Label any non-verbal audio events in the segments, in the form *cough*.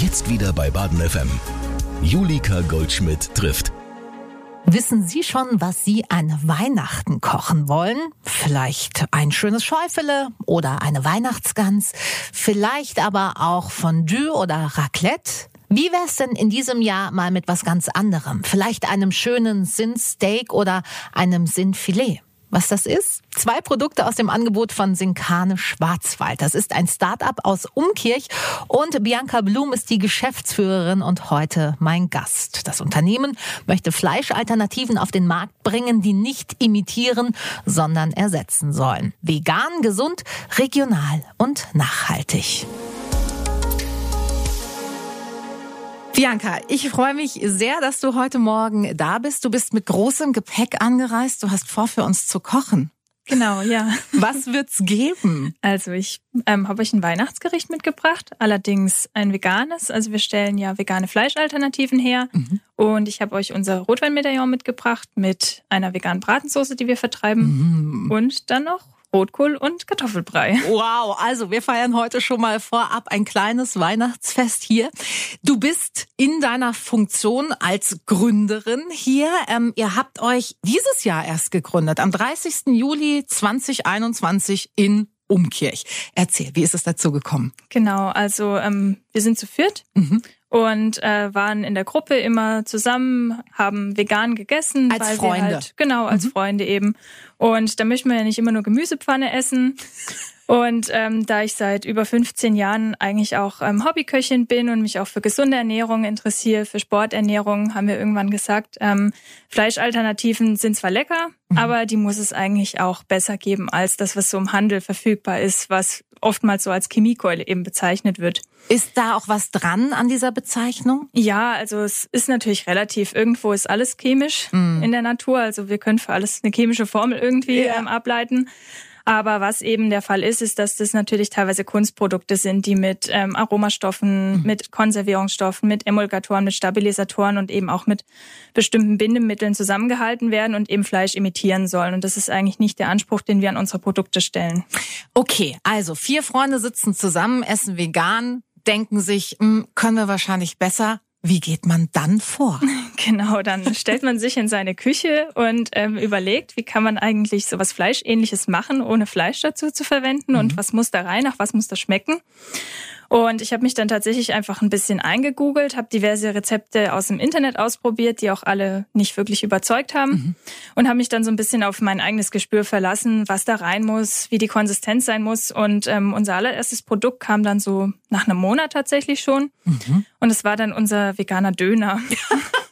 Jetzt wieder bei Baden FM. Julika Goldschmidt trifft. Wissen Sie schon, was Sie an Weihnachten kochen wollen? Vielleicht ein schönes Schäufele oder eine Weihnachtsgans, vielleicht aber auch Fondue oder Raclette? Wie wär's denn in diesem Jahr mal mit was ganz anderem? Vielleicht einem schönen Sinnsteak oder einem Sinnfilet? Was das ist? Zwei Produkte aus dem Angebot von Sinkane Schwarzwald. Das ist ein Start-up aus Umkirch und Bianca Blum ist die Geschäftsführerin und heute mein Gast. Das Unternehmen möchte Fleischalternativen auf den Markt bringen, die nicht imitieren, sondern ersetzen sollen. Vegan, gesund, regional und nachhaltig. Bianca, ich freue mich sehr, dass du heute Morgen da bist. Du bist mit großem Gepäck angereist. Du hast vor, für uns zu kochen. Genau, ja. Was wird's geben? Also ich ähm, habe euch ein Weihnachtsgericht mitgebracht, allerdings ein veganes. Also wir stellen ja vegane Fleischalternativen her. Mhm. Und ich habe euch unser Rotweinmedaillon mitgebracht mit einer veganen Bratensoße, die wir vertreiben. Mhm. Und dann noch Rotkohl und Kartoffelbrei. Wow, also wir feiern heute schon mal vorab ein kleines Weihnachtsfest hier. Du bist in deiner Funktion als Gründerin hier. Ähm, ihr habt euch dieses Jahr erst gegründet, am 30. Juli 2021 in Umkirch. Erzähl, wie ist es dazu gekommen? Genau, also ähm, wir sind zu viert. Mhm und äh, waren in der Gruppe immer zusammen, haben vegan gegessen. Als Freunde. Halt, genau, als mhm. Freunde eben. Und da möchten wir ja nicht immer nur Gemüsepfanne essen. *laughs* Und ähm, da ich seit über 15 Jahren eigentlich auch ähm, Hobbyköchin bin und mich auch für gesunde Ernährung interessiere, für Sporternährung, haben wir irgendwann gesagt, ähm, Fleischalternativen sind zwar lecker, mhm. aber die muss es eigentlich auch besser geben als das, was so im Handel verfügbar ist, was oftmals so als Chemiekeule eben bezeichnet wird. Ist da auch was dran an dieser Bezeichnung? Ja, also es ist natürlich relativ. Irgendwo ist alles chemisch mm. in der Natur. Also wir können für alles eine chemische Formel irgendwie ja. ähm, ableiten. Aber was eben der Fall ist, ist, dass das natürlich teilweise Kunstprodukte sind, die mit ähm, Aromastoffen, mhm. mit Konservierungsstoffen, mit Emulgatoren, mit Stabilisatoren und eben auch mit bestimmten Bindemitteln zusammengehalten werden und eben Fleisch imitieren sollen. Und das ist eigentlich nicht der Anspruch, den wir an unsere Produkte stellen. Okay, also vier Freunde sitzen zusammen, essen vegan, denken sich, hm, können wir wahrscheinlich besser. Wie geht man dann vor? *laughs* Genau, dann stellt man sich in seine Küche und ähm, überlegt, wie kann man eigentlich so was Fleischähnliches machen, ohne Fleisch dazu zu verwenden mhm. und was muss da rein, nach was muss da schmecken. Und ich habe mich dann tatsächlich einfach ein bisschen eingegoogelt, habe diverse Rezepte aus dem Internet ausprobiert, die auch alle nicht wirklich überzeugt haben. Mhm. Und habe mich dann so ein bisschen auf mein eigenes Gespür verlassen, was da rein muss, wie die Konsistenz sein muss. Und ähm, unser allererstes Produkt kam dann so nach einem Monat tatsächlich schon. Mhm. Und es war dann unser veganer Döner. *laughs*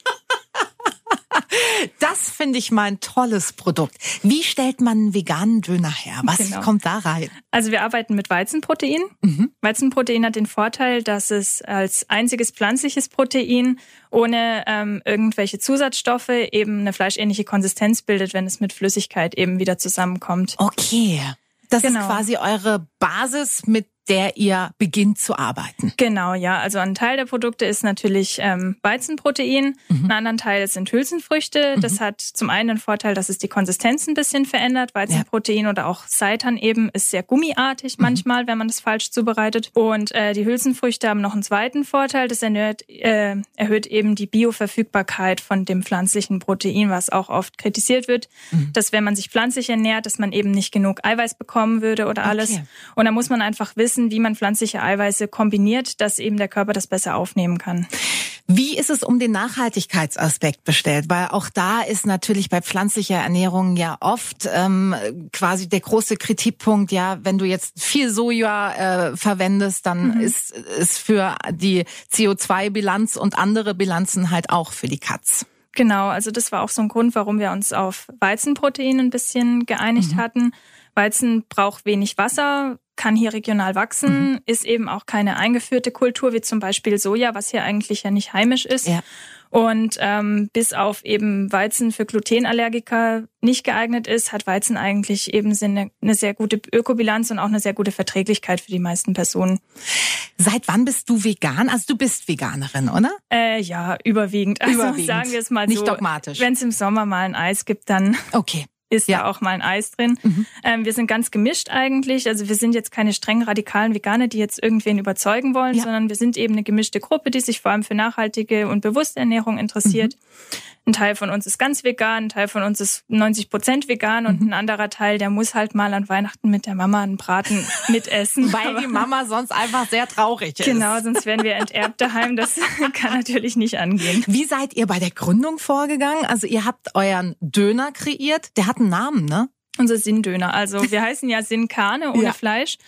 Das finde ich mal ein tolles Produkt. Wie stellt man einen veganen Döner her? Was genau. kommt da rein? Also wir arbeiten mit Weizenprotein. Mhm. Weizenprotein hat den Vorteil, dass es als einziges pflanzliches Protein ohne ähm, irgendwelche Zusatzstoffe eben eine fleischähnliche Konsistenz bildet, wenn es mit Flüssigkeit eben wieder zusammenkommt. Okay. Das genau. ist quasi eure Basis, mit der ihr beginnt zu arbeiten. Genau, ja. Also ein Teil der Produkte ist natürlich ähm, Weizenprotein, mhm. ein anderer Teil sind Hülsenfrüchte. Mhm. Das hat zum einen den Vorteil, dass es die Konsistenz ein bisschen verändert. Weizenprotein ja. oder auch Seitan eben ist sehr gummiartig mhm. manchmal, wenn man das falsch zubereitet. Und äh, die Hülsenfrüchte haben noch einen zweiten Vorteil, das erhöht, äh, erhöht eben die Bioverfügbarkeit von dem pflanzlichen Protein, was auch oft kritisiert wird, mhm. dass wenn man sich pflanzlich ernährt, dass man eben nicht genug Eiweiß bekommen würde oder alles. Okay. Und da muss man einfach wissen, wissen, wie man pflanzliche Eiweiße kombiniert, dass eben der Körper das besser aufnehmen kann. Wie ist es um den Nachhaltigkeitsaspekt bestellt? Weil auch da ist natürlich bei pflanzlicher Ernährung ja oft ähm, quasi der große Kritikpunkt, ja, wenn du jetzt viel Soja äh, verwendest, dann mhm. ist es für die CO2-Bilanz und andere Bilanzen halt auch für die Katz. Genau, also das war auch so ein Grund, warum wir uns auf Weizenprotein ein bisschen geeinigt mhm. hatten. Weizen braucht wenig Wasser, kann hier regional wachsen, mhm. ist eben auch keine eingeführte Kultur wie zum Beispiel Soja, was hier eigentlich ja nicht heimisch ist. Ja. Und ähm, bis auf eben Weizen für Glutenallergiker nicht geeignet ist, hat Weizen eigentlich eben eine, eine sehr gute Ökobilanz und auch eine sehr gute Verträglichkeit für die meisten Personen. Seit wann bist du vegan? Also du bist Veganerin, oder? Äh, ja, überwiegend. Also überwiegend. sagen wir es mal so. Nicht dogmatisch. Wenn es im Sommer mal ein Eis gibt, dann okay. Ist ja. da auch mal ein Eis drin. Mhm. Ähm, wir sind ganz gemischt eigentlich. Also wir sind jetzt keine streng radikalen Veganer, die jetzt irgendwen überzeugen wollen, ja. sondern wir sind eben eine gemischte Gruppe, die sich vor allem für nachhaltige und bewusste Ernährung interessiert. Mhm. Ein Teil von uns ist ganz vegan, ein Teil von uns ist 90 Prozent vegan und mhm. ein anderer Teil, der muss halt mal an Weihnachten mit der Mama einen Braten *laughs* mitessen. Weil die Mama sonst einfach sehr traurig ist. Genau, sonst wären wir enterbt daheim. Das *laughs* kann natürlich nicht angehen. Wie seid ihr bei der Gründung vorgegangen? Also ihr habt euren Döner kreiert. Der hat einen Namen, ne? Unser Sinndöner. Also wir heißen ja Sinnkane ohne ja. Fleisch.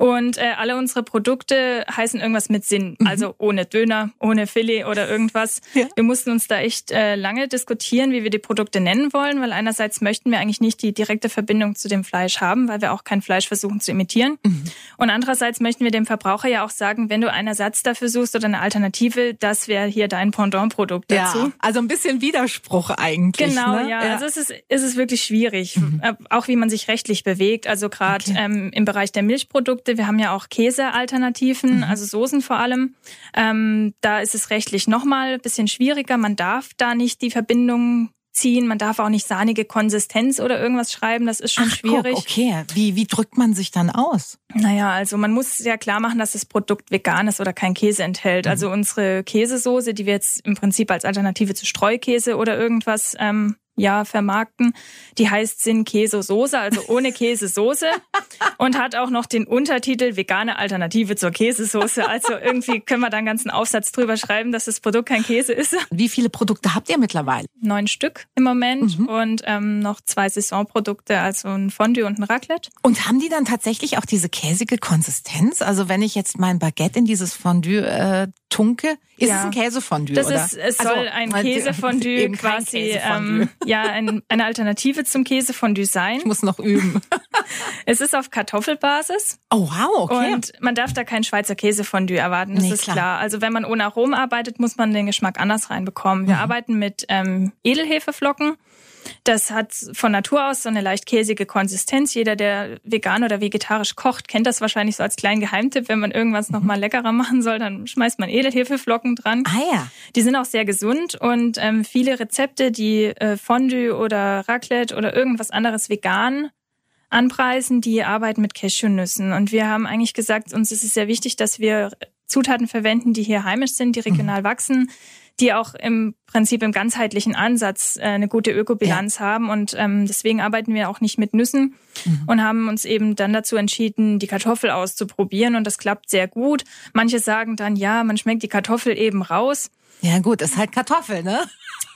Und äh, alle unsere Produkte heißen irgendwas mit Sinn. Mhm. Also ohne Döner, ohne Filet oder irgendwas. Ja. Wir mussten uns da echt äh, lange diskutieren, wie wir die Produkte nennen wollen, weil einerseits möchten wir eigentlich nicht die direkte Verbindung zu dem Fleisch haben, weil wir auch kein Fleisch versuchen zu imitieren. Mhm. Und andererseits möchten wir dem Verbraucher ja auch sagen, wenn du einen Ersatz dafür suchst oder eine Alternative, das wäre hier dein Pendant-Produkt dazu. Ja, also ein bisschen Widerspruch eigentlich. Genau, ne? ja. ja. Also es ist, es ist wirklich schwierig, mhm. Äh, auch wie man sich rechtlich bewegt. Also gerade okay. ähm, im Bereich der Milchprodukte Produkte. Wir haben ja auch Käsealternativen, mhm. also Soßen vor allem. Ähm, da ist es rechtlich nochmal ein bisschen schwieriger. Man darf da nicht die Verbindung ziehen. Man darf auch nicht sahnige Konsistenz oder irgendwas schreiben. Das ist schon Ach, schwierig. Guck, okay, wie, wie drückt man sich dann aus? Naja, also man muss ja klar machen, dass das Produkt vegan ist oder kein Käse enthält. Mhm. Also unsere Käsesoße, die wir jetzt im Prinzip als Alternative zu Streukäse oder irgendwas ähm, ja vermarkten. Die heißt Sin Queso Soße, also ohne *laughs* Käsesoße und hat auch noch den Untertitel vegane Alternative zur Käsesoße. Also irgendwie können wir da einen ganzen Aufsatz drüber schreiben, dass das Produkt kein Käse ist. Wie viele Produkte habt ihr mittlerweile? Neun Stück im Moment mhm. und ähm, noch zwei Saisonprodukte, also ein Fondue und ein Raclette. Und haben die dann tatsächlich auch diese käsige Konsistenz? Also wenn ich jetzt mein Baguette in dieses Fondue äh, tunke, ist ja. es ein Käsefondue, das oder? Ist, es soll also, ein *laughs* Käsefondue quasi, Käsefondue. Ähm, ja, ein, eine Alternative zum Käsefondue sein. Ich muss noch üben. *laughs* es ist auf Kartoffelbasis. Oh wow, okay. Und man darf da kein Schweizer Käsefondue erwarten, das nee, ist klar. klar. Also wenn man ohne Aromen arbeitet, muss man den Geschmack anders reinbekommen. Wir mhm. arbeiten mit ähm, Edelhefeflocken. Das hat von Natur aus so eine leicht käsige Konsistenz. Jeder, der vegan oder vegetarisch kocht, kennt das wahrscheinlich so als kleinen Geheimtipp. Wenn man irgendwas mhm. noch mal leckerer *laughs* machen soll, dann schmeißt man Edelhefeflocken dran. Ah ja. Die sind auch sehr gesund und ähm, viele Rezepte, die äh, Fondue oder Raclette oder irgendwas anderes vegan anpreisen, die arbeiten mit Cashewnüssen. Und wir haben eigentlich gesagt, uns ist es sehr wichtig, dass wir Zutaten verwenden, die hier heimisch sind, die regional mhm. wachsen, die auch im Prinzip im ganzheitlichen Ansatz äh, eine gute Ökobilanz ja. haben. Und ähm, deswegen arbeiten wir auch nicht mit Nüssen mhm. und haben uns eben dann dazu entschieden, die Kartoffel auszuprobieren. Und das klappt sehr gut. Manche sagen dann, ja, man schmeckt die Kartoffel eben raus. Ja gut, ist halt Kartoffel, ne?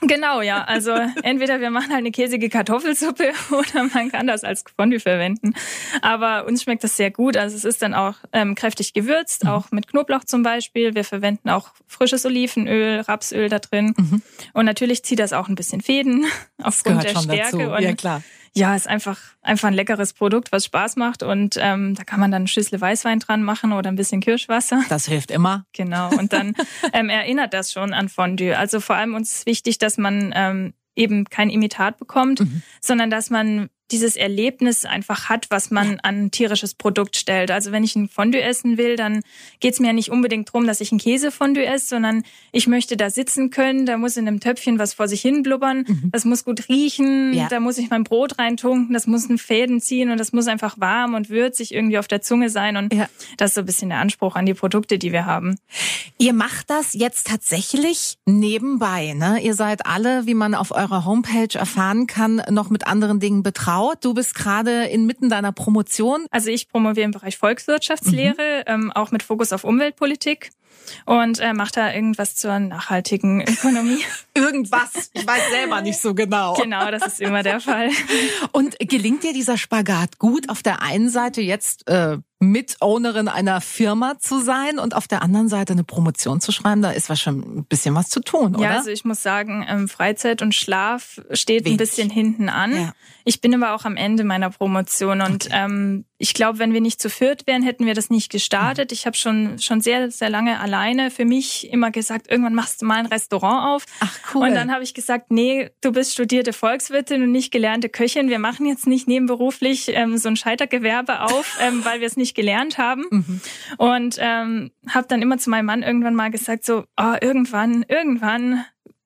Genau, ja. Also entweder wir machen halt eine käsige Kartoffelsuppe *laughs* oder man kann das als Fondue verwenden. Aber uns schmeckt das sehr gut. Also es ist dann auch ähm, kräftig gewürzt, mhm. auch mit Knoblauch zum Beispiel. Wir verwenden auch frisches Olivenöl, Rapsöl da drin. Mhm. Und natürlich zieht das auch ein bisschen Fäden aufgrund der Stärke. Dazu. ja, klar ja, ist einfach, einfach ein leckeres Produkt, was Spaß macht. Und ähm, da kann man dann ein Schüssel Weißwein dran machen oder ein bisschen Kirschwasser. Das hilft immer. Genau. Und dann *laughs* ähm, erinnert das schon an Fondue. Also vor allem uns ist wichtig, dass man ähm, eben kein Imitat bekommt, mhm. sondern dass man dieses Erlebnis einfach hat, was man an tierisches Produkt stellt. Also wenn ich ein Fondue essen will, dann geht es mir ja nicht unbedingt drum, dass ich ein Käsefondue esse, sondern ich möchte da sitzen können, da muss in einem Töpfchen was vor sich hin blubbern, mhm. das muss gut riechen, ja. da muss ich mein Brot reintunken, das muss einen Fäden ziehen und das muss einfach warm und würzig irgendwie auf der Zunge sein und ja. das ist so ein bisschen der Anspruch an die Produkte, die wir haben. Ihr macht das jetzt tatsächlich nebenbei, ne? Ihr seid alle, wie man auf eurer Homepage erfahren kann, noch mit anderen Dingen betraut Braut. Du bist gerade inmitten deiner Promotion. Also ich promoviere im Bereich Volkswirtschaftslehre, mhm. ähm, auch mit Fokus auf Umweltpolitik und äh, macht da irgendwas zur nachhaltigen *laughs* Ökonomie. irgendwas. Ich weiß selber nicht so genau. Genau, das ist immer der *laughs* Fall. Und gelingt dir dieser Spagat gut? Auf der einen Seite jetzt äh, Mitownerin einer Firma zu sein und auf der anderen Seite eine Promotion zu schreiben, da ist schon ein bisschen was zu tun, oder? Ja, also ich muss sagen, ähm, Freizeit und Schlaf steht Wenig. ein bisschen hinten an. Ja. Ich bin aber auch am Ende meiner Promotion und okay. ähm, ich glaube, wenn wir nicht zu viert wären, hätten wir das nicht gestartet. Ich habe schon schon sehr sehr lange alleine für mich immer gesagt, irgendwann machst du mal ein Restaurant auf. Ach cool. Und dann habe ich gesagt, nee, du bist studierte Volkswirtin und nicht gelernte Köchin. Wir machen jetzt nicht nebenberuflich ähm, so ein Scheitergewerbe auf, *laughs* ähm, weil wir es nicht gelernt haben. Mhm. Und ähm, habe dann immer zu meinem Mann irgendwann mal gesagt, so, oh, irgendwann, irgendwann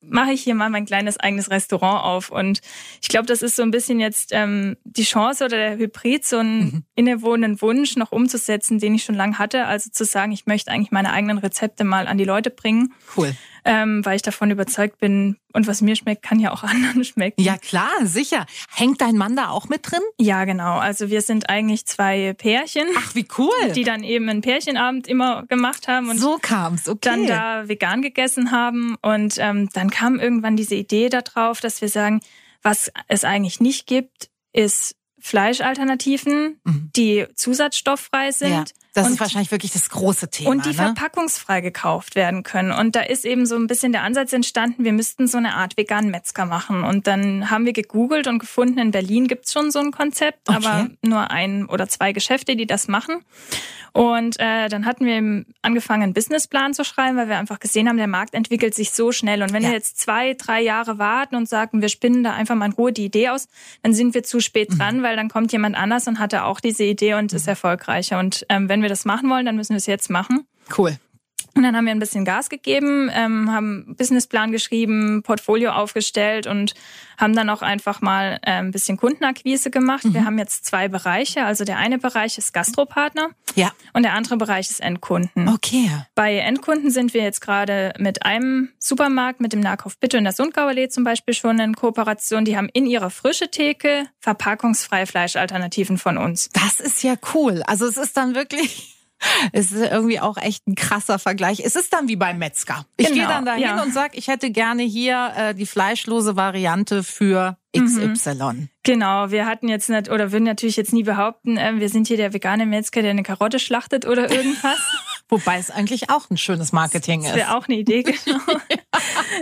mache ich hier mal mein kleines eigenes Restaurant auf. Und ich glaube, das ist so ein bisschen jetzt ähm, die Chance oder der Hybrid, so einen mhm. innewohnenden Wunsch noch umzusetzen, den ich schon lange hatte. Also zu sagen, ich möchte eigentlich meine eigenen Rezepte mal an die Leute bringen. Cool ähm, weil ich davon überzeugt bin, und was mir schmeckt, kann ja auch *laughs* anderen schmecken. Ja, klar, sicher. Hängt dein Mann da auch mit drin? Ja, genau. Also wir sind eigentlich zwei Pärchen. Ach, wie cool. Die dann eben einen Pärchenabend immer gemacht haben und so kam's, okay. dann da vegan gegessen haben. Und ähm, dann kam irgendwann diese Idee darauf, dass wir sagen, was es eigentlich nicht gibt, ist Fleischalternativen, mhm. die zusatzstofffrei sind. Ja. Das und, ist wahrscheinlich wirklich das große Thema. Und die ne? verpackungsfrei gekauft werden können. Und da ist eben so ein bisschen der Ansatz entstanden, wir müssten so eine Art veganen Metzger machen. Und dann haben wir gegoogelt und gefunden, in Berlin gibt's schon so ein Konzept, okay. aber nur ein oder zwei Geschäfte, die das machen. Und äh, dann hatten wir angefangen, einen Businessplan zu schreiben, weil wir einfach gesehen haben, der Markt entwickelt sich so schnell. Und wenn ja. wir jetzt zwei, drei Jahre warten und sagen, wir spinnen da einfach mal in Ruhe die Idee aus, dann sind wir zu spät mhm. dran, weil dann kommt jemand anders und hatte auch diese Idee und mhm. ist erfolgreicher. Und ähm, wenn wir das machen wollen, dann müssen wir es jetzt machen. Cool. Und dann haben wir ein bisschen Gas gegeben, ähm, haben Businessplan geschrieben, Portfolio aufgestellt und haben dann auch einfach mal äh, ein bisschen Kundenakquise gemacht. Mhm. Wir haben jetzt zwei Bereiche. Also der eine Bereich ist Gastropartner ja. und der andere Bereich ist Endkunden. Okay. Bei Endkunden sind wir jetzt gerade mit einem Supermarkt, mit dem Nahkauf Bitte in der Sundgauallee zum Beispiel schon in Kooperation. Die haben in ihrer frische Theke verpackungsfreie Fleischalternativen von uns. Das ist ja cool. Also es ist dann wirklich es ist irgendwie auch echt ein krasser Vergleich. Es ist dann wie beim Metzger. Ich genau, gehe dann dahin ja. und sag, ich hätte gerne hier äh, die fleischlose Variante für XY. Mhm. Genau, wir hatten jetzt nicht oder würden natürlich jetzt nie behaupten, äh, wir sind hier der vegane Metzger, der eine Karotte schlachtet oder irgendwas. *laughs* Wobei es eigentlich auch ein schönes Marketing das ist. Wäre auch eine Idee, *laughs* genau.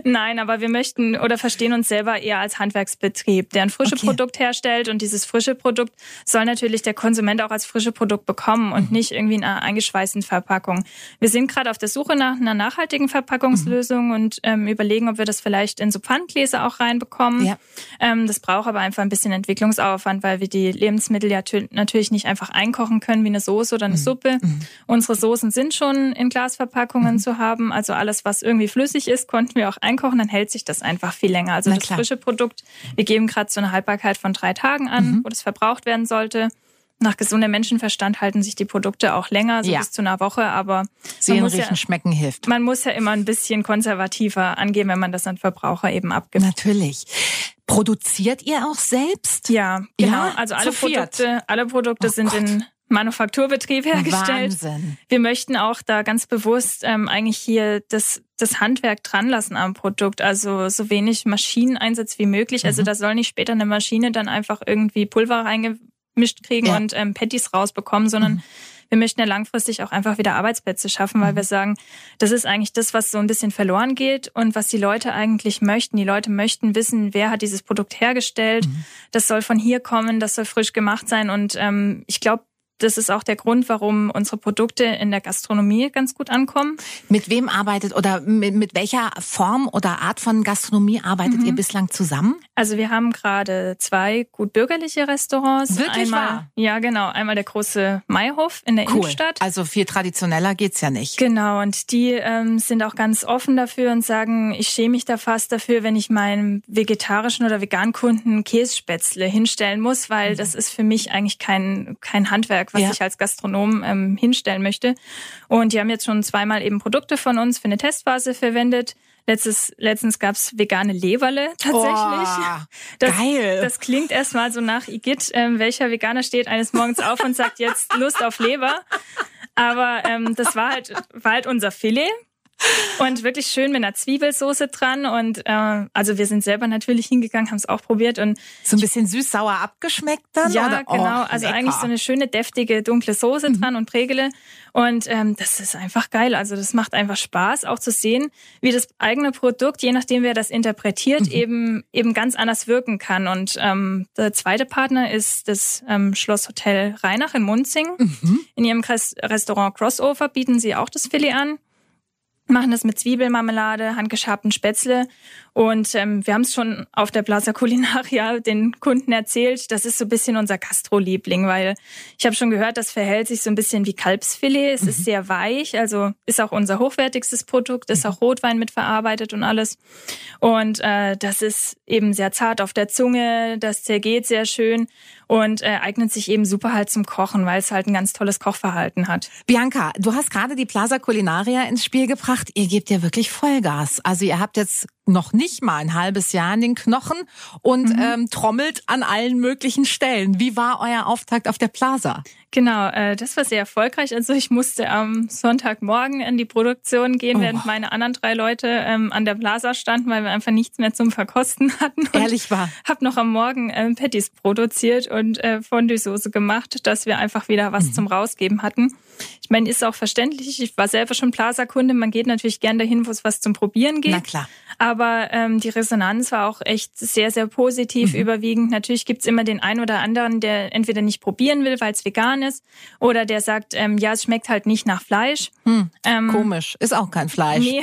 Nein, aber wir möchten oder verstehen uns selber eher als Handwerksbetrieb, der ein frisches okay. Produkt herstellt und dieses frische Produkt soll natürlich der Konsument auch als frische Produkt bekommen und mhm. nicht irgendwie in einer eingeschweißten Verpackung. Wir sind gerade auf der Suche nach einer nachhaltigen Verpackungslösung mhm. und ähm, überlegen, ob wir das vielleicht in so Pfandgläser auch reinbekommen. Ja. Ähm, das braucht aber einfach ein bisschen Entwicklungsaufwand, weil wir die Lebensmittel ja natürlich nicht einfach einkochen können wie eine Soße oder eine mhm. Suppe. Mhm. Unsere Soßen sind schon in Glasverpackungen mhm. zu haben. Also alles, was irgendwie flüssig ist, konnten wir auch einkochen. Dann hält sich das einfach viel länger. Also das frische Produkt, wir geben gerade so eine Haltbarkeit von drei Tagen an, mhm. wo das verbraucht werden sollte. Nach gesundem Menschenverstand halten sich die Produkte auch länger, so ja. bis zu einer Woche, aber sehen, riechen, ja, schmecken hilft. Man muss ja immer ein bisschen konservativer angehen, wenn man das an Verbraucher eben abgibt. Natürlich. Produziert ihr auch selbst? Ja, genau. Ja, also alle Produkte, alle Produkte oh sind Gott. in Manufakturbetrieb hergestellt. Wahnsinn. Wir möchten auch da ganz bewusst ähm, eigentlich hier das, das Handwerk dran lassen am Produkt, also so wenig Maschineneinsatz wie möglich. Also mhm. Also da soll nicht später eine Maschine dann einfach irgendwie Pulver reingemischt kriegen ja. und ähm, Patties rausbekommen, sondern mhm wir möchten ja langfristig auch einfach wieder Arbeitsplätze schaffen, weil mhm. wir sagen, das ist eigentlich das, was so ein bisschen verloren geht und was die Leute eigentlich möchten. Die Leute möchten wissen, wer hat dieses Produkt hergestellt. Mhm. Das soll von hier kommen, das soll frisch gemacht sein. Und ähm, ich glaube, das ist auch der Grund, warum unsere Produkte in der Gastronomie ganz gut ankommen. Mit wem arbeitet oder mit, mit welcher Form oder Art von Gastronomie arbeitet mhm. ihr bislang zusammen? Also wir haben gerade zwei gut bürgerliche Restaurants. Wirklich einmal, wahr? Ja, genau. Einmal der große Maihof in der cool. Innenstadt. Also viel traditioneller geht's ja nicht. Genau. Und die ähm, sind auch ganz offen dafür und sagen, ich schäme mich da fast dafür, wenn ich meinem vegetarischen oder veganen Kunden Kässpätzle hinstellen muss, weil mhm. das ist für mich eigentlich kein, kein Handwerk Handwerk, was ja. ich als Gastronom ähm, hinstellen möchte. Und die haben jetzt schon zweimal eben Produkte von uns für eine Testphase verwendet. Letztes, letztens gab's vegane Leberle tatsächlich. Oh, *laughs* das, geil. Das klingt erstmal so nach Igitt. Ähm, welcher Veganer steht eines Morgens auf und sagt jetzt Lust auf Leber? Aber ähm, das war halt, war halt unser Filet. Und wirklich schön mit einer Zwiebelsoße dran. Und äh, also wir sind selber natürlich hingegangen, haben es auch probiert. und So ein bisschen süß-sauer abgeschmeckt dann? Ja, oder? genau. Oh, also lecker. eigentlich so eine schöne, deftige, dunkle Soße mhm. dran und Prägele. Und ähm, das ist einfach geil. Also das macht einfach Spaß, auch zu sehen, wie das eigene Produkt, je nachdem wer das interpretiert, mhm. eben eben ganz anders wirken kann. Und ähm, der zweite Partner ist das ähm, Schlosshotel Rheinach in Munzing. Mhm. In ihrem Restaurant Crossover bieten sie auch das Filet an. Machen das mit Zwiebelmarmelade, handgeschabten Spätzle. Und ähm, wir haben es schon auf der Plaza Culinaria den Kunden erzählt. Das ist so ein bisschen unser Gastro-Liebling, weil ich habe schon gehört, das verhält sich so ein bisschen wie Kalbsfilet. Es mhm. ist sehr weich, also ist auch unser hochwertigstes Produkt, ist auch Rotwein mitverarbeitet und alles. Und äh, das ist eben sehr zart auf der Zunge, das zergeht sehr schön und äh, eignet sich eben super halt zum Kochen, weil es halt ein ganz tolles Kochverhalten hat. Bianca, du hast gerade die Plaza Culinaria ins Spiel gebracht. Ihr gebt ja wirklich Vollgas. Also ihr habt jetzt noch nicht mal ein halbes Jahr in den Knochen und mhm. ähm, trommelt an allen möglichen Stellen. Wie war euer Auftakt auf der Plaza? Genau, äh, das war sehr erfolgreich. Also ich musste am Sonntagmorgen in die Produktion gehen, oh. während meine anderen drei Leute ähm, an der Plaza standen, weil wir einfach nichts mehr zum Verkosten *laughs* hatten. Ehrlich war. Hab noch am Morgen ähm, Patties produziert und äh, Fondue-Soße gemacht, dass wir einfach wieder was mhm. zum Rausgeben hatten. Ich meine, ist auch verständlich. Ich war selber schon Plaza-Kunde. Man geht natürlich gern dahin, wo es was zum Probieren geht. Na klar. Aber ähm, die Resonanz war auch echt sehr, sehr positiv mhm. überwiegend. Natürlich gibt's immer den einen oder anderen, der entweder nicht probieren will, weil es vegan ist, oder der sagt, ähm, ja, es schmeckt halt nicht nach Fleisch. Hm, ähm, komisch, ist auch kein Fleisch. Nee.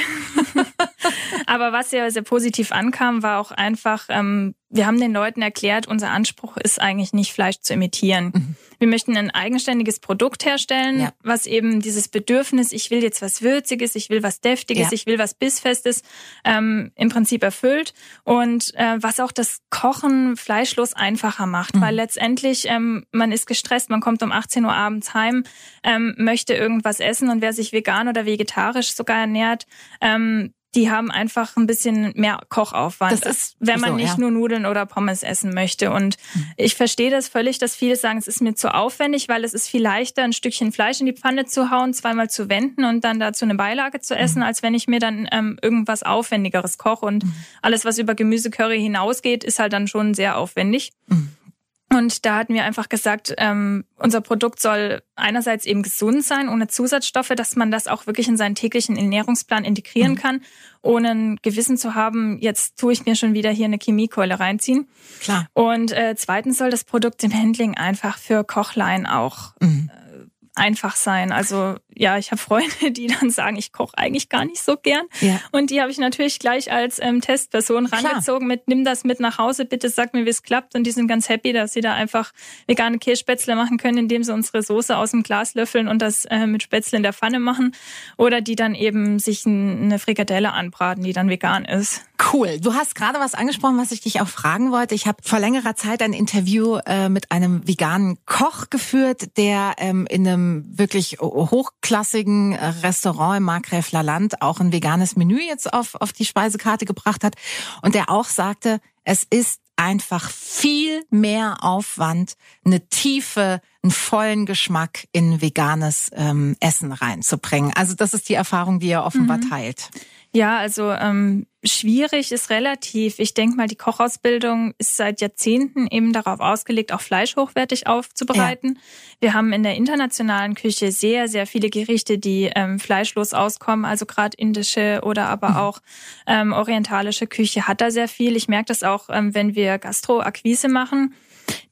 *laughs* *laughs* Aber was sehr, sehr positiv ankam, war auch einfach, ähm, wir haben den Leuten erklärt, unser Anspruch ist eigentlich nicht Fleisch zu imitieren. Mhm. Wir möchten ein eigenständiges Produkt herstellen, ja. was eben dieses Bedürfnis, ich will jetzt was Würziges, ich will was Deftiges, ja. ich will was Bissfestes, ähm, im Prinzip erfüllt und äh, was auch das Kochen fleischlos einfacher macht, mhm. weil letztendlich ähm, man ist gestresst, man kommt um 18 Uhr abends heim, ähm, möchte irgendwas essen und wer sich vegan oder vegetarisch sogar ernährt, ähm, die haben einfach ein bisschen mehr Kochaufwand. Das ist, wenn man so, nicht ja. nur Nudeln oder Pommes essen möchte. Und mhm. ich verstehe das völlig, dass viele sagen, es ist mir zu aufwendig, weil es ist viel leichter, ein Stückchen Fleisch in die Pfanne zu hauen, zweimal zu wenden und dann dazu eine Beilage zu essen, mhm. als wenn ich mir dann ähm, irgendwas Aufwendigeres koche. Und mhm. alles, was über Gemüsecurry hinausgeht, ist halt dann schon sehr aufwendig. Und da hatten wir einfach gesagt, ähm, unser Produkt soll einerseits eben gesund sein, ohne Zusatzstoffe, dass man das auch wirklich in seinen täglichen Ernährungsplan integrieren mhm. kann, ohne ein Gewissen zu haben, jetzt tue ich mir schon wieder hier eine Chemiekeule reinziehen. Klar. Und äh, zweitens soll das Produkt im Handling einfach für Kochlein auch mhm. äh, einfach sein. Also ja, ich habe Freunde, *laughs* die dann sagen, ich koche eigentlich gar nicht so gern. Ja. Und die habe ich natürlich gleich als ähm, Testperson rangezogen mit, nimm das mit nach Hause, bitte sag mir, wie es klappt. Und die sind ganz happy, dass sie da einfach vegane Kässpätzle machen können, indem sie unsere Soße aus dem Glas löffeln und das äh, mit Spätzle in der Pfanne machen. Oder die dann eben sich eine Frikadelle anbraten, die dann vegan ist. Cool. Du hast gerade was angesprochen, was ich dich auch fragen wollte. Ich habe vor längerer Zeit ein Interview äh, mit einem veganen Koch geführt, der ähm, in einem wirklich hochklassigen äh, Restaurant im Markgräfler Land auch ein veganes Menü jetzt auf, auf die Speisekarte gebracht hat und der auch sagte, es ist einfach viel mehr Aufwand, eine Tiefe, einen vollen Geschmack in veganes ähm, Essen reinzubringen. Also das ist die Erfahrung, die er offenbar mhm. teilt. Ja, also ähm, schwierig ist relativ. Ich denke mal, die Kochausbildung ist seit Jahrzehnten eben darauf ausgelegt, auch Fleisch hochwertig aufzubereiten. Ja. Wir haben in der internationalen Küche sehr, sehr viele Gerichte, die ähm, fleischlos auskommen. Also gerade indische oder aber mhm. auch ähm, orientalische Küche hat da sehr viel. Ich merke das auch, ähm, wenn wir Gastroakquise machen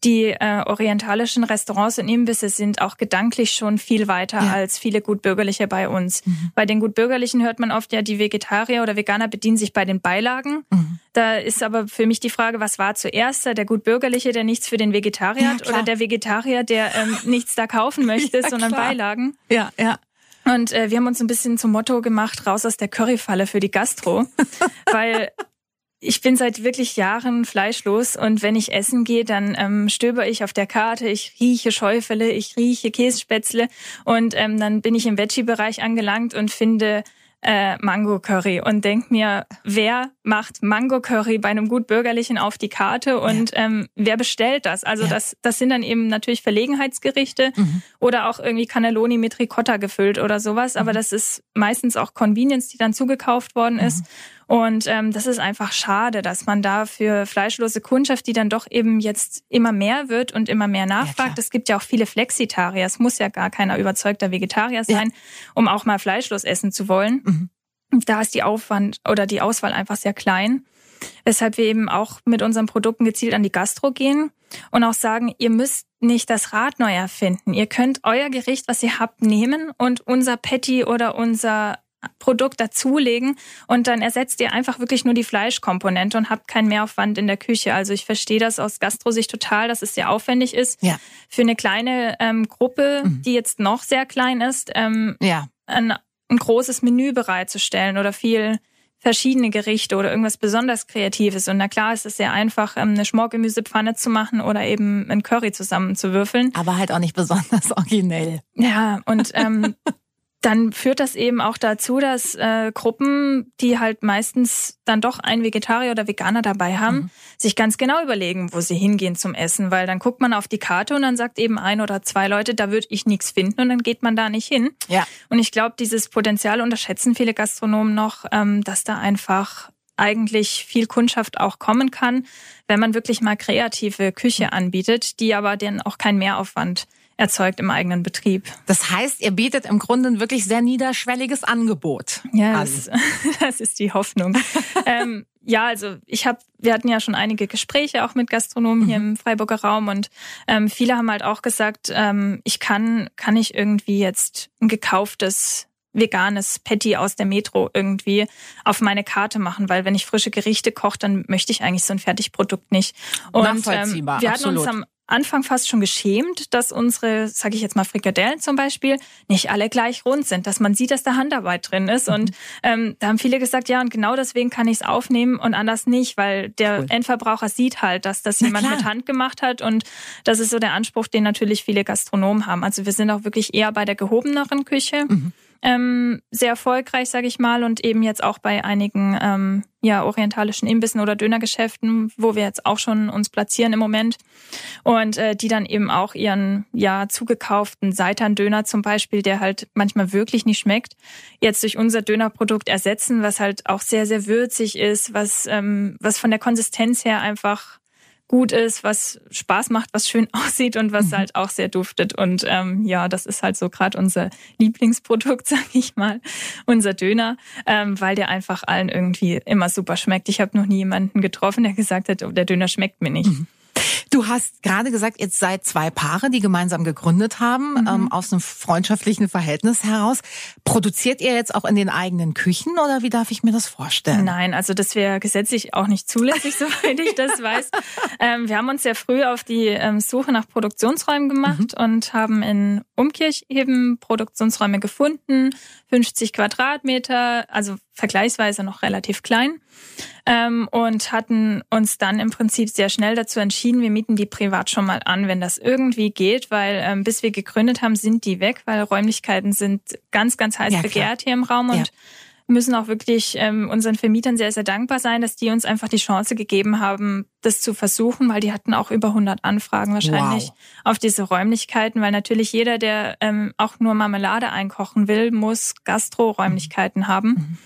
die äh, orientalischen Restaurants und Imbisse sind auch gedanklich schon viel weiter ja. als viele Gutbürgerliche bei uns. Mhm. Bei den Gutbürgerlichen hört man oft ja, die Vegetarier oder Veganer bedienen sich bei den Beilagen. Mhm. Da ist aber für mich die Frage, was war zuerst? Der Gutbürgerliche, der nichts für den Vegetarier ja, hat oder der Vegetarier, der ähm, *laughs* nichts da kaufen möchte, ja, sondern klar. Beilagen? Ja, ja. Und äh, wir haben uns ein bisschen zum Motto gemacht, raus aus der Curryfalle für die Gastro, *laughs* weil ich bin seit wirklich Jahren fleischlos und wenn ich essen gehe, dann ähm, stöber ich auf der Karte, ich rieche Schäufele, ich rieche Kässpätzle und ähm, dann bin ich im Veggie-Bereich angelangt und finde äh, Mango Curry und denk mir, wer macht Mango Curry bei einem gut bürgerlichen auf die Karte und ja. ähm, wer bestellt das? Also ja. das, das sind dann eben natürlich Verlegenheitsgerichte mhm. oder auch irgendwie Cannelloni mit Ricotta gefüllt oder sowas, aber mhm. das ist meistens auch Convenience, die dann zugekauft worden ist. Mhm. Und ähm, das ist einfach schade, dass man da für fleischlose Kundschaft, die dann doch eben jetzt immer mehr wird und immer mehr nachfragt. Es gibt ja auch viele Flexitarier. Es muss ja gar keiner überzeugter Vegetarier sein, ja. um auch mal fleischlos essen zu wollen. Mhm. Da ist die Aufwand oder die Auswahl einfach sehr klein. Weshalb wir eben auch mit unseren Produkten gezielt an die Gastro gehen und auch sagen, ihr müsst nicht das Rad neu erfinden. Ihr könnt euer Gericht, was ihr habt, nehmen und unser Patty oder unser Produkt dazulegen und dann ersetzt ihr einfach wirklich nur die Fleischkomponente und habt keinen Mehraufwand in der Küche. Also ich verstehe das aus Gastrosicht total, dass es sehr aufwendig ist. Ja. Für eine kleine ähm, Gruppe, mhm. die jetzt noch sehr klein ist, ähm, ja. ein, ein großes Menü bereitzustellen oder viel verschiedene Gerichte oder irgendwas besonders Kreatives. Und na klar ist es sehr einfach, ähm, eine Schmorgemüsepfanne zu machen oder eben ein Curry zusammenzuwürfeln. Aber halt auch nicht besonders *laughs* originell. Ja, und ähm, *laughs* dann führt das eben auch dazu, dass äh, Gruppen, die halt meistens dann doch einen Vegetarier oder Veganer dabei haben, mhm. sich ganz genau überlegen, wo sie hingehen zum Essen, weil dann guckt man auf die Karte und dann sagt eben ein oder zwei Leute, da würde ich nichts finden und dann geht man da nicht hin. Ja. Und ich glaube, dieses Potenzial unterschätzen viele Gastronomen noch, ähm, dass da einfach eigentlich viel Kundschaft auch kommen kann, wenn man wirklich mal kreative Küche anbietet, die aber dann auch keinen Mehraufwand erzeugt im eigenen Betrieb. Das heißt, ihr bietet im Grunde ein wirklich sehr niederschwelliges Angebot. Ja, das, *laughs* das, ist die Hoffnung. *laughs* ähm, ja, also ich habe, wir hatten ja schon einige Gespräche auch mit Gastronomen hier mhm. im Freiburger Raum und ähm, viele haben halt auch gesagt, ähm, ich kann, kann ich irgendwie jetzt ein gekauftes veganes Patty aus der Metro irgendwie auf meine Karte machen, weil wenn ich frische Gerichte koche, dann möchte ich eigentlich so ein Fertigprodukt nicht. Und ähm, wir hatten uns am Anfang fast schon geschämt, dass unsere, sage ich jetzt mal Frikadellen zum Beispiel, nicht alle gleich rund sind, dass man sieht, dass da Handarbeit drin ist. Mhm. Und ähm, da haben viele gesagt, ja, und genau deswegen kann ich es aufnehmen und anders nicht, weil der cool. Endverbraucher sieht halt, dass das jemand mit Hand gemacht hat. Und das ist so der Anspruch, den natürlich viele Gastronomen haben. Also wir sind auch wirklich eher bei der gehobeneren Küche. Mhm ähm, sehr erfolgreich, sage ich mal, und eben jetzt auch bei einigen ähm, ja orientalischen Imbissen oder Dönergeschäften, wo wir jetzt auch schon uns platzieren im Moment und äh, die dann eben auch ihren ja zugekauften Seitan-Döner zum Beispiel, der halt manchmal wirklich nicht schmeckt, jetzt durch unser Dönerprodukt ersetzen, was halt auch sehr sehr würzig ist, was ähm, was von der Konsistenz her einfach gut ist, was Spaß macht, was schön *laughs* aussieht und was mhm. halt auch sehr duftet. Und ähm, ja, das ist halt so gerade unser Lieblingsprodukt, *laughs* sag ich mal, unser Döner, ähm, weil der einfach allen irgendwie immer super schmeckt. Ich habe noch nie jemanden getroffen, der gesagt hat, oh, der Döner schmeckt mir nicht. Mhm. Du hast gerade gesagt, jetzt seid zwei Paare, die gemeinsam gegründet haben, mhm. ähm, aus einem freundschaftlichen Verhältnis heraus. Produziert ihr jetzt auch in den eigenen Küchen oder wie darf ich mir das vorstellen? Nein, also das wäre gesetzlich auch nicht zulässig, *laughs* soweit ich das weiß. Ähm, wir haben uns sehr früh auf die ähm, Suche nach Produktionsräumen gemacht mhm. und haben in Umkirch eben Produktionsräume gefunden, 50 Quadratmeter, also vergleichsweise noch relativ klein ähm, und hatten uns dann im Prinzip sehr schnell dazu entschieden, wir mieten die privat schon mal an, wenn das irgendwie geht, weil ähm, bis wir gegründet haben, sind die weg, weil Räumlichkeiten sind ganz, ganz heiß ja, begehrt hier im Raum und ja. Müssen auch wirklich ähm, unseren Vermietern sehr, sehr dankbar sein, dass die uns einfach die Chance gegeben haben, das zu versuchen, weil die hatten auch über 100 Anfragen wahrscheinlich wow. auf diese Räumlichkeiten, weil natürlich jeder, der ähm, auch nur Marmelade einkochen will, muss Gastro-Räumlichkeiten mhm. haben.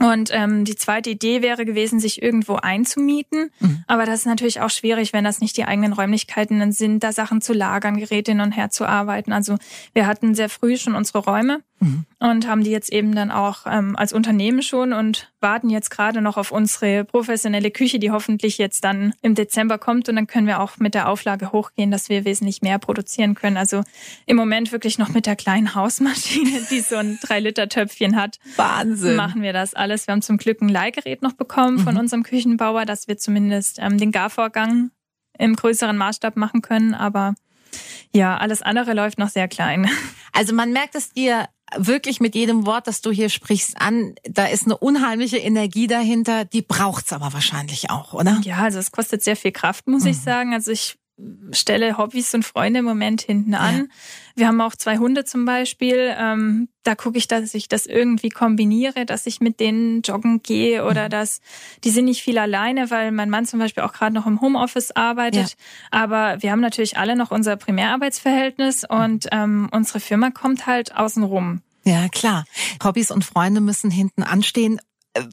Und ähm, die zweite Idee wäre gewesen, sich irgendwo einzumieten. Mhm. Aber das ist natürlich auch schwierig, wenn das nicht die eigenen Räumlichkeiten sind, da Sachen zu lagern, Geräte hin und her zu arbeiten. Also wir hatten sehr früh schon unsere Räume mhm. und haben die jetzt eben dann auch ähm, als Unternehmen schon und warten jetzt gerade noch auf unsere professionelle Küche, die hoffentlich jetzt dann im Dezember kommt. Und dann können wir auch mit der Auflage hochgehen, dass wir wesentlich mehr produzieren können. Also im Moment wirklich noch mit der kleinen Hausmaschine, *laughs* die so ein 3-Liter-Töpfchen hat. Wahnsinn. Machen wir das alles. Wir haben zum Glück ein Leihgerät noch bekommen von mhm. unserem Küchenbauer, dass wir zumindest ähm, den Garvorgang im größeren Maßstab machen können. Aber ja, alles andere läuft noch sehr klein. *laughs* Also man merkt es dir wirklich mit jedem Wort, das du hier sprichst, an. Da ist eine unheimliche Energie dahinter. Die braucht's aber wahrscheinlich auch, oder? Ja, also es kostet sehr viel Kraft, muss mhm. ich sagen. Also ich stelle Hobbys und Freunde im Moment hinten an. Ja. Wir haben auch zwei Hunde zum Beispiel. Ähm, da gucke ich, dass ich das irgendwie kombiniere, dass ich mit denen joggen gehe oder mhm. dass die sind nicht viel alleine, weil mein Mann zum Beispiel auch gerade noch im Homeoffice arbeitet. Ja. Aber wir haben natürlich alle noch unser Primärarbeitsverhältnis und ähm, unsere Firma kommt halt außen rum. Ja, klar. Hobbys und Freunde müssen hinten anstehen.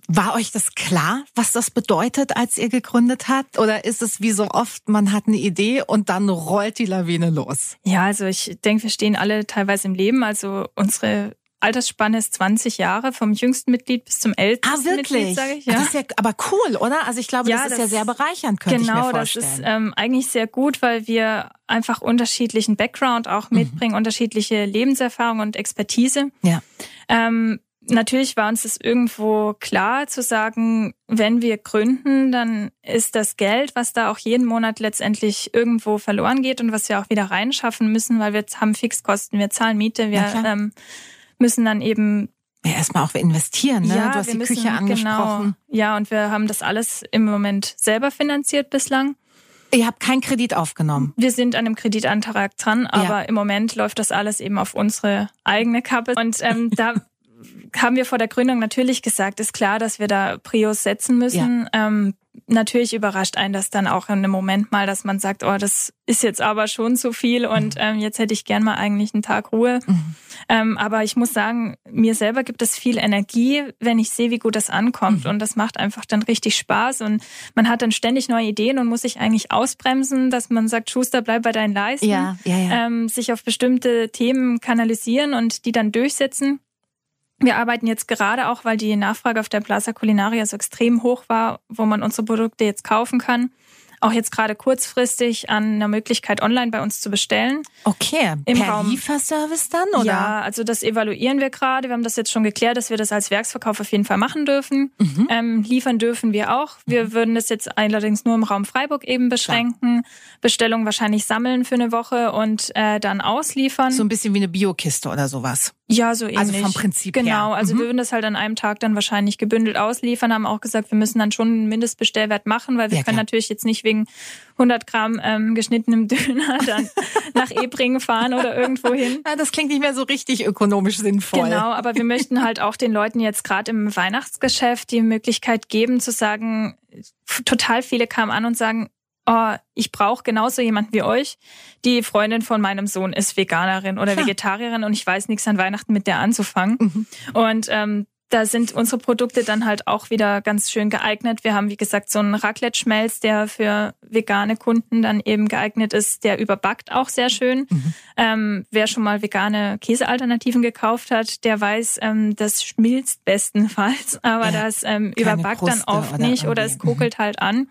War euch das klar, was das bedeutet, als ihr gegründet habt? Oder ist es wie so oft, man hat eine Idee und dann rollt die Lawine los? Ja, also ich denke, wir stehen alle teilweise im Leben. Also unsere Altersspanne ist 20 Jahre, vom jüngsten Mitglied bis zum ältesten ah, wirklich? Mitglied, sage ich. Ja. Das ist ja aber cool, oder? Also ich glaube, ja, das ist das, ja sehr bereichernd, könnte genau, ich mir vorstellen. Genau, das ist ähm, eigentlich sehr gut, weil wir einfach unterschiedlichen Background auch mhm. mitbringen, mhm. unterschiedliche Lebenserfahrung und Expertise. Ja. Ähm, natürlich war uns das irgendwo klar zu sagen, wenn wir gründen, dann ist das Geld, was da auch jeden Monat letztendlich irgendwo verloren geht und was wir auch wieder reinschaffen müssen, weil wir haben Fixkosten, wir zahlen Miete, wir ähm, müssen dann eben ja, erstmal auch investieren, ne? Ja, du hast die müssen, Küche angesprochen. Genau, ja, und wir haben das alles im Moment selber finanziert bislang. Ihr habt keinen Kredit aufgenommen. Wir sind an einem Kreditantrag dran, aber ja. im Moment läuft das alles eben auf unsere eigene Kappe. Und ähm, da haben wir vor der Gründung natürlich gesagt, ist klar, dass wir da Prios setzen müssen. Ja. Ähm, natürlich überrascht einen das dann auch in einem Moment mal, dass man sagt, oh, das ist jetzt aber schon zu viel und mhm. ähm, jetzt hätte ich gern mal eigentlich einen Tag Ruhe. Mhm. Ähm, aber ich muss sagen, mir selber gibt es viel Energie, wenn ich sehe, wie gut das ankommt. Mhm. Und das macht einfach dann richtig Spaß. Und man hat dann ständig neue Ideen und muss sich eigentlich ausbremsen, dass man sagt, Schuster, bleib bei deinen Leisten. Ja, ja, ja. Ähm, sich auf bestimmte Themen kanalisieren und die dann durchsetzen. Wir arbeiten jetzt gerade auch, weil die Nachfrage auf der Plaza Culinaria so extrem hoch war, wo man unsere Produkte jetzt kaufen kann auch jetzt gerade kurzfristig an einer Möglichkeit, online bei uns zu bestellen. Okay, im per Raum. Lieferservice dann, oder? Ja, also das evaluieren wir gerade. Wir haben das jetzt schon geklärt, dass wir das als Werksverkauf auf jeden Fall machen dürfen. Mhm. Ähm, liefern dürfen wir auch. Wir mhm. würden das jetzt allerdings nur im Raum Freiburg eben beschränken. Klar. Bestellung wahrscheinlich sammeln für eine Woche und äh, dann ausliefern. So ein bisschen wie eine Biokiste oder sowas. Ja, so ähnlich. Also vom Prinzip genau, her. Genau, also mhm. wir würden das halt an einem Tag dann wahrscheinlich gebündelt ausliefern, haben auch gesagt, wir müssen dann schon einen Mindestbestellwert machen, weil wir ja, können klar. natürlich jetzt nicht wegen 100 Gramm ähm, geschnittenem Döner dann *laughs* nach Ebringen fahren oder irgendwo hin. Ja, das klingt nicht mehr so richtig ökonomisch sinnvoll. Genau, aber wir möchten halt auch den Leuten jetzt gerade im Weihnachtsgeschäft die Möglichkeit geben zu sagen, total viele kamen an und sagen, oh, ich brauche genauso jemanden wie euch. Die Freundin von meinem Sohn ist Veganerin oder Vegetarierin und ich weiß nichts an Weihnachten mit der anzufangen. Mhm. Und ähm, da sind unsere Produkte dann halt auch wieder ganz schön geeignet. Wir haben, wie gesagt, so einen Raclette-Schmelz, der für vegane Kunden dann eben geeignet ist. Der überbackt auch sehr schön. Mhm. Ähm, wer schon mal vegane Käsealternativen gekauft hat, der weiß, ähm, das schmilzt bestenfalls, *laughs* aber ja, das ähm, überbackt Kruste dann oft oder nicht oder es kokelt halt an.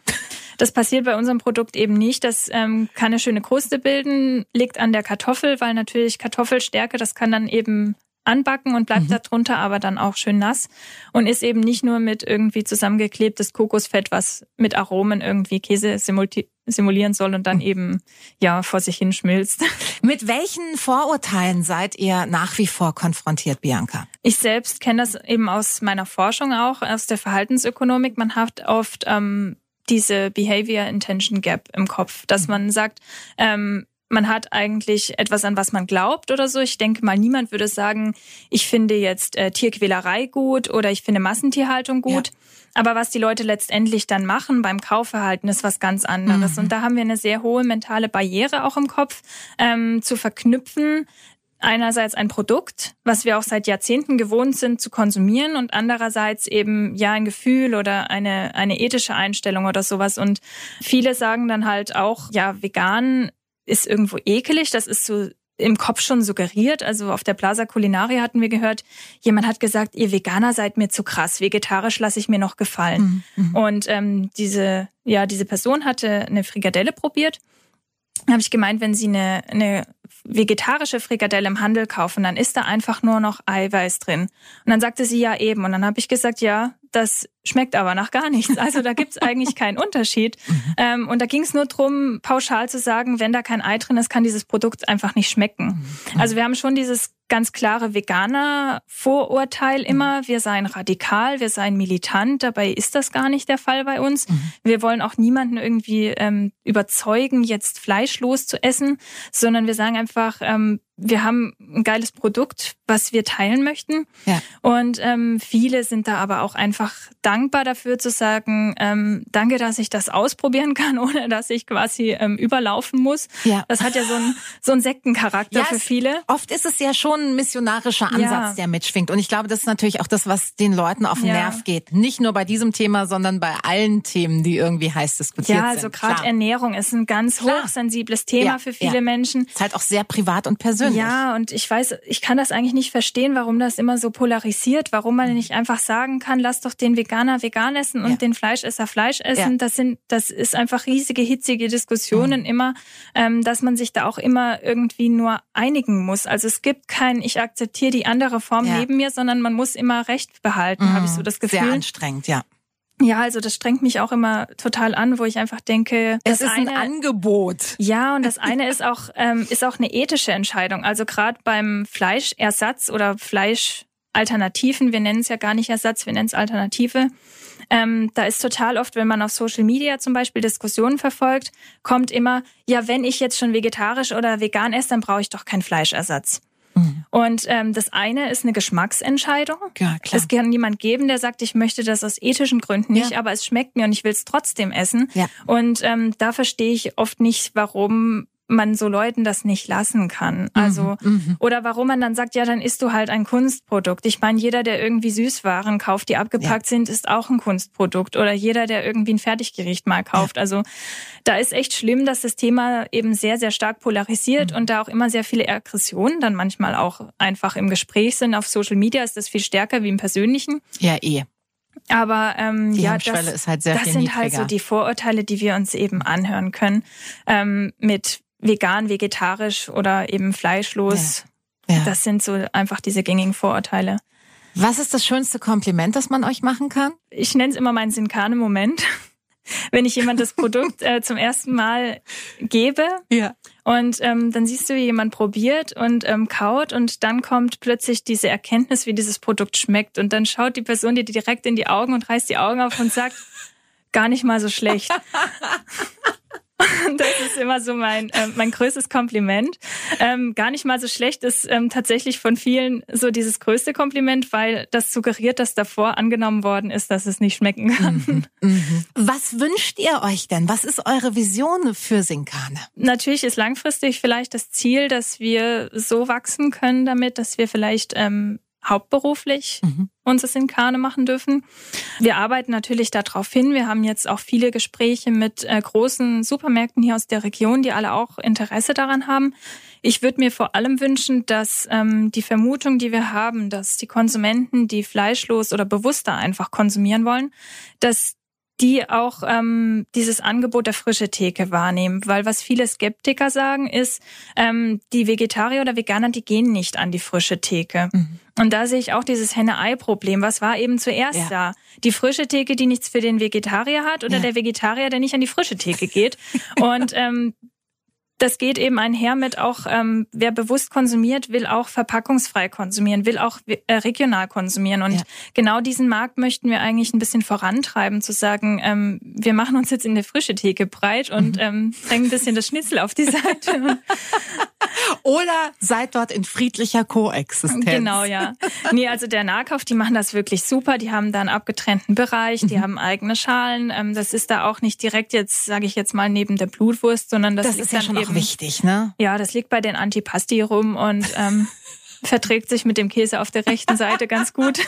Das passiert bei unserem Produkt eben nicht. Das ähm, kann eine schöne Kruste bilden, liegt an der Kartoffel, weil natürlich Kartoffelstärke, das kann dann eben anbacken und bleibt mhm. darunter aber dann auch schön nass und ist eben nicht nur mit irgendwie zusammengeklebtes Kokosfett, was mit Aromen irgendwie Käse simulieren soll und dann mhm. eben ja vor sich hin schmilzt. *laughs* Mit welchen Vorurteilen seid ihr nach wie vor konfrontiert, Bianca? Ich selbst kenne das eben aus meiner Forschung auch, aus der Verhaltensökonomik. Man hat oft ähm, diese Behavior Intention Gap im Kopf, dass mhm. man sagt, ähm, man hat eigentlich etwas, an was man glaubt oder so. Ich denke mal, niemand würde sagen, ich finde jetzt äh, Tierquälerei gut oder ich finde Massentierhaltung gut. Ja. Aber was die Leute letztendlich dann machen beim Kaufverhalten, ist was ganz anderes. Mhm. Und da haben wir eine sehr hohe mentale Barriere auch im Kopf, ähm, zu verknüpfen. Einerseits ein Produkt, was wir auch seit Jahrzehnten gewohnt sind zu konsumieren und andererseits eben ja ein Gefühl oder eine, eine ethische Einstellung oder sowas. Und viele sagen dann halt auch, ja, vegan ist irgendwo ekelig. Das ist so im Kopf schon suggeriert. Also auf der Plaza Culinaria hatten wir gehört, jemand hat gesagt, ihr Veganer seid mir zu krass, vegetarisch lasse ich mir noch gefallen. Mhm. mhm. Und ähm, diese, ja, diese Person hatte eine Frikadelle probiert. Da habe ich gemeint, wenn Sie eine, eine vegetarische Frikadelle im Handel kaufen, dann ist da einfach nur noch Eiweiß drin. Und dann sagte sie ja eben. Und dann habe ich gesagt, ja, das schmeckt aber nach gar nichts. Also da gibt's eigentlich keinen Unterschied. *laughs* Mhm. Ähm, und da ging es nur drum, pauschal zu sagen, wenn da kein Ei drin ist, kann dieses Produkt einfach nicht schmecken. Mhm. Also wir haben schon dieses ganz klare Veganer-Vorurteil mhm. immer, wir seien radikal, wir seien militant. Dabei ist das gar nicht der Fall bei uns. Wir wollen auch niemanden irgendwie ähm, überzeugen, jetzt fleischlos zu essen, sondern wir sagen einfach, ähm, wir haben ein geiles Produkt, was wir teilen möchten. Ja. Und ähm, viele sind da aber auch einfach dankbar dafür zu sagen, ähm, danke, dass ich das ausprobieren kann, *laughs* ohne dass ich quasi ähm, überlaufen muss. Ja. Das hat ja so einen so einen Sektencharakter ja, für viele. Oft ist es ja schon ein missionarischer Ansatz, ja. der mitschwingt. Und ich glaube, das ist natürlich auch das, was den Leuten auf den ja. Nerv geht. Nicht nur bei diesem Thema, sondern bei allen Themen, die irgendwie heiß diskutiert sind. Ja, also gerade Ernährung ist ein ganz Klar. hochsensibles Thema für viele Menschen. Ist halt auch sehr privat und persönlich persönlich. Ja, und ich weiß, ich kann das eigentlich nicht verstehen, warum das immer so polarisiert, warum man nicht einfach sagen kann, lass doch den Veganer Veganer vegan essen und ja. den Fleischesser Fleisch essen. Ja. Das sind, das ist einfach riesige, hitzige Diskussionen mhm. immer, ähm, dass man sich da auch immer irgendwie nur einigen muss. Also es gibt kein, ich akzeptiere die andere Form ja. neben mir, sondern man muss immer Recht behalten, mhm. habe ich so das Gefühl. Sehr anstrengend, ja. Ja, also das strengt mich auch immer total an, wo ich einfach denke, es ist eine, ein Angebot. Ja, und das eine ist auch ähm, ist auch eine ethische Entscheidung. Also gerade beim Fleischersatz oder Fleischalternativen, wir nennen es ja gar nicht Ersatz, wir nennen es Alternative. Ähm, da ist total oft, wenn man auf Social Media zum Beispiel Diskussionen verfolgt, kommt immer, ja, wenn ich jetzt schon vegetarisch oder vegan esse, dann brauche ich doch keinen Fleischersatz. Mhm. Und ähm, das eine ist eine Geschmacksentscheidung. Ja, klar. Es kann jemand geben, der sagt, ich möchte das aus ethischen Gründen nicht, ja. aber es schmeckt mir und ich will es trotzdem essen. Ja. Und ähm, da verstehe ich oft nicht, warum man so Leuten das nicht lassen kann. Also mhm, mhm, oder warum man dann sagt, ja, dann isst du halt ein Kunstprodukt. Ich meine, jeder, der irgendwie Süßwaren kauft, die abgepackt ja. sind, ist auch ein Kunstprodukt. Oder jeder, der irgendwie ein Fertiggericht mal kauft. Ja. Also da ist echt schlimm, dass das Thema eben sehr, sehr stark polarisiert mhm. und da auch immer sehr viele Aggressionen dann manchmal auch einfach im Gespräch sind. Auf Social Media ist das viel stärker wie im Persönlichen. Ja, eh. Aber ähm, die ja, das, halt das sind niedriger. halt so die Vorurteile, die wir uns eben anhören können. Ähm, mit vegan, vegetarisch oder eben fleischlos. Ja. Ja. Das sind so einfach diese gängigen Vorurteile. Was ist das schönste Kompliment, das man euch machen kann? Ich nenne es immer meinen Sinkane-Moment. *laughs* Wenn ich jemand das Produkt äh, zum ersten Mal gebe ja. und ähm, dann siehst du, wie jemand probiert und ähm, kaut und dann kommt plötzlich diese Erkenntnis, wie dieses Produkt schmeckt und dann schaut die Person dir direkt in die Augen und reißt die Augen auf und sagt, *laughs* gar nicht mal so schlecht. *laughs* *laughs* Das ist immer so mein, äh, mein größtes Kompliment. Ähm, gar nicht mal so schlecht ist ähm, tatsächlich von vielen so dieses größte Kompliment, weil das suggeriert, dass davor angenommen worden ist, dass es nicht schmecken kann. Mhm, mhm. Was wünscht ihr euch denn? Was ist eure Vision für Sinkane? Natürlich ist langfristig vielleicht das Ziel, dass wir so wachsen können damit, dass wir vielleicht ähm, hauptberuflich mhm. in Kane machen dürfen. Wir arbeiten natürlich darauf hin. Wir haben jetzt auch viele Gespräche mit äh, großen Supermärkten hier aus der Region, die alle auch Interesse daran haben. Ich würde mir vor allem wünschen, dass ähm, die Vermutung, die wir haben, dass die Konsumenten, die fleischlos oder bewusster einfach konsumieren wollen, dass die auch ähm, dieses Angebot der frische Theke wahrnehmen. Weil was viele Skeptiker sagen, ist, ähm, die Vegetarier oder Veganer, die gehen nicht an die frische Theke. Mhm. Und da sehe ich auch dieses Henne-Ei-Problem. Was war eben zuerst ja. da? Die frische Theke, die nichts für den Vegetarier hat oder ja. der Vegetarier, der nicht an die frische Theke geht? *laughs* Und ähm, das geht eben einher mit auch, ähm, wer bewusst konsumiert, will auch verpackungsfrei konsumieren, will auch äh, regional konsumieren. Und ja. genau diesen Markt möchten wir eigentlich ein bisschen vorantreiben, zu sagen, ähm, wir machen uns jetzt in der frische Theke breit und mhm. ähm, bringen ein bisschen das Schnitzel auf die Seite. *laughs* Oder seid dort in friedlicher Koexistenz. Genau, ja. Nee, also der Nahkauf, die machen das wirklich super. Die haben da einen abgetrennten Bereich, die mhm. haben eigene Schalen. Ähm, das ist da auch nicht direkt jetzt, sage ich jetzt mal, neben der Blutwurst, sondern das, das ist ja schon eben, auch wichtig, ne? Ja, das liegt bei den Antipasti rum und ähm, *laughs* verträgt sich mit dem Käse auf der rechten Seite ganz gut.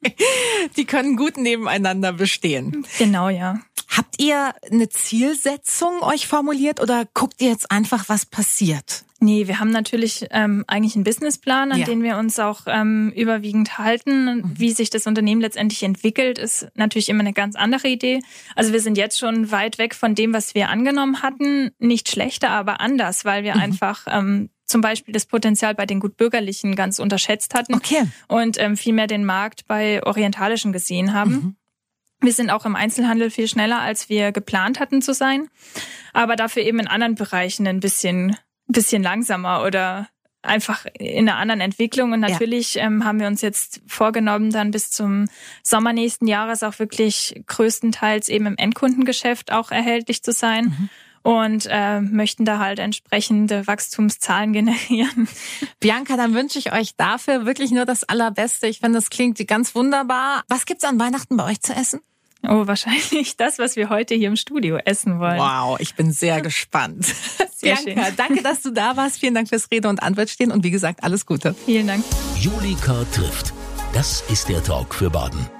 *laughs* Die können gut nebeneinander bestehen. Genau, ja. Habt ihr eine Zielsetzung euch formuliert oder guckt ihr jetzt einfach, was passiert? Nee, wir haben natürlich ähm, eigentlich einen Businessplan, an ja. den wir uns auch ähm, überwiegend halten. Mhm. Wie sich das Unternehmen letztendlich entwickelt, ist natürlich immer eine ganz andere Idee. Also wir sind jetzt schon weit weg von dem, was wir angenommen hatten. Nicht schlechter, aber anders, weil wir mhm. einfach ähm, zum Beispiel das Potenzial bei den Gutbürgerlichen ganz unterschätzt hatten okay. und ähm, vielmehr den Markt bei Orientalischen gesehen haben. Mhm. Wir sind auch im Einzelhandel viel schneller, als wir geplant hatten zu sein, aber dafür eben in anderen Bereichen ein bisschen, bisschen langsamer oder einfach in einer anderen Entwicklung. Und natürlich ja. ähm, haben wir uns jetzt vorgenommen, dann bis zum Sommer nächsten Jahres auch wirklich größtenteils eben im Endkundengeschäft auch erhältlich zu sein. Mhm und äh, möchten da halt entsprechende Wachstumszahlen generieren. *laughs* Bianca, dann wünsche ich euch dafür wirklich nur das Allerbeste. Ich finde, das klingt ganz wunderbar. Was gibt's an Weihnachten bei euch zu essen? Oh, wahrscheinlich das, was wir heute hier im Studio essen wollen. Wow, ich bin sehr gespannt. *laughs* Sehr Bianca, schön. danke, dass du da warst. Vielen Dank fürs Rede und Antwort stehen und wie gesagt, alles Gute. Vielen Dank. Julika trifft. Das ist der Talk für Baden.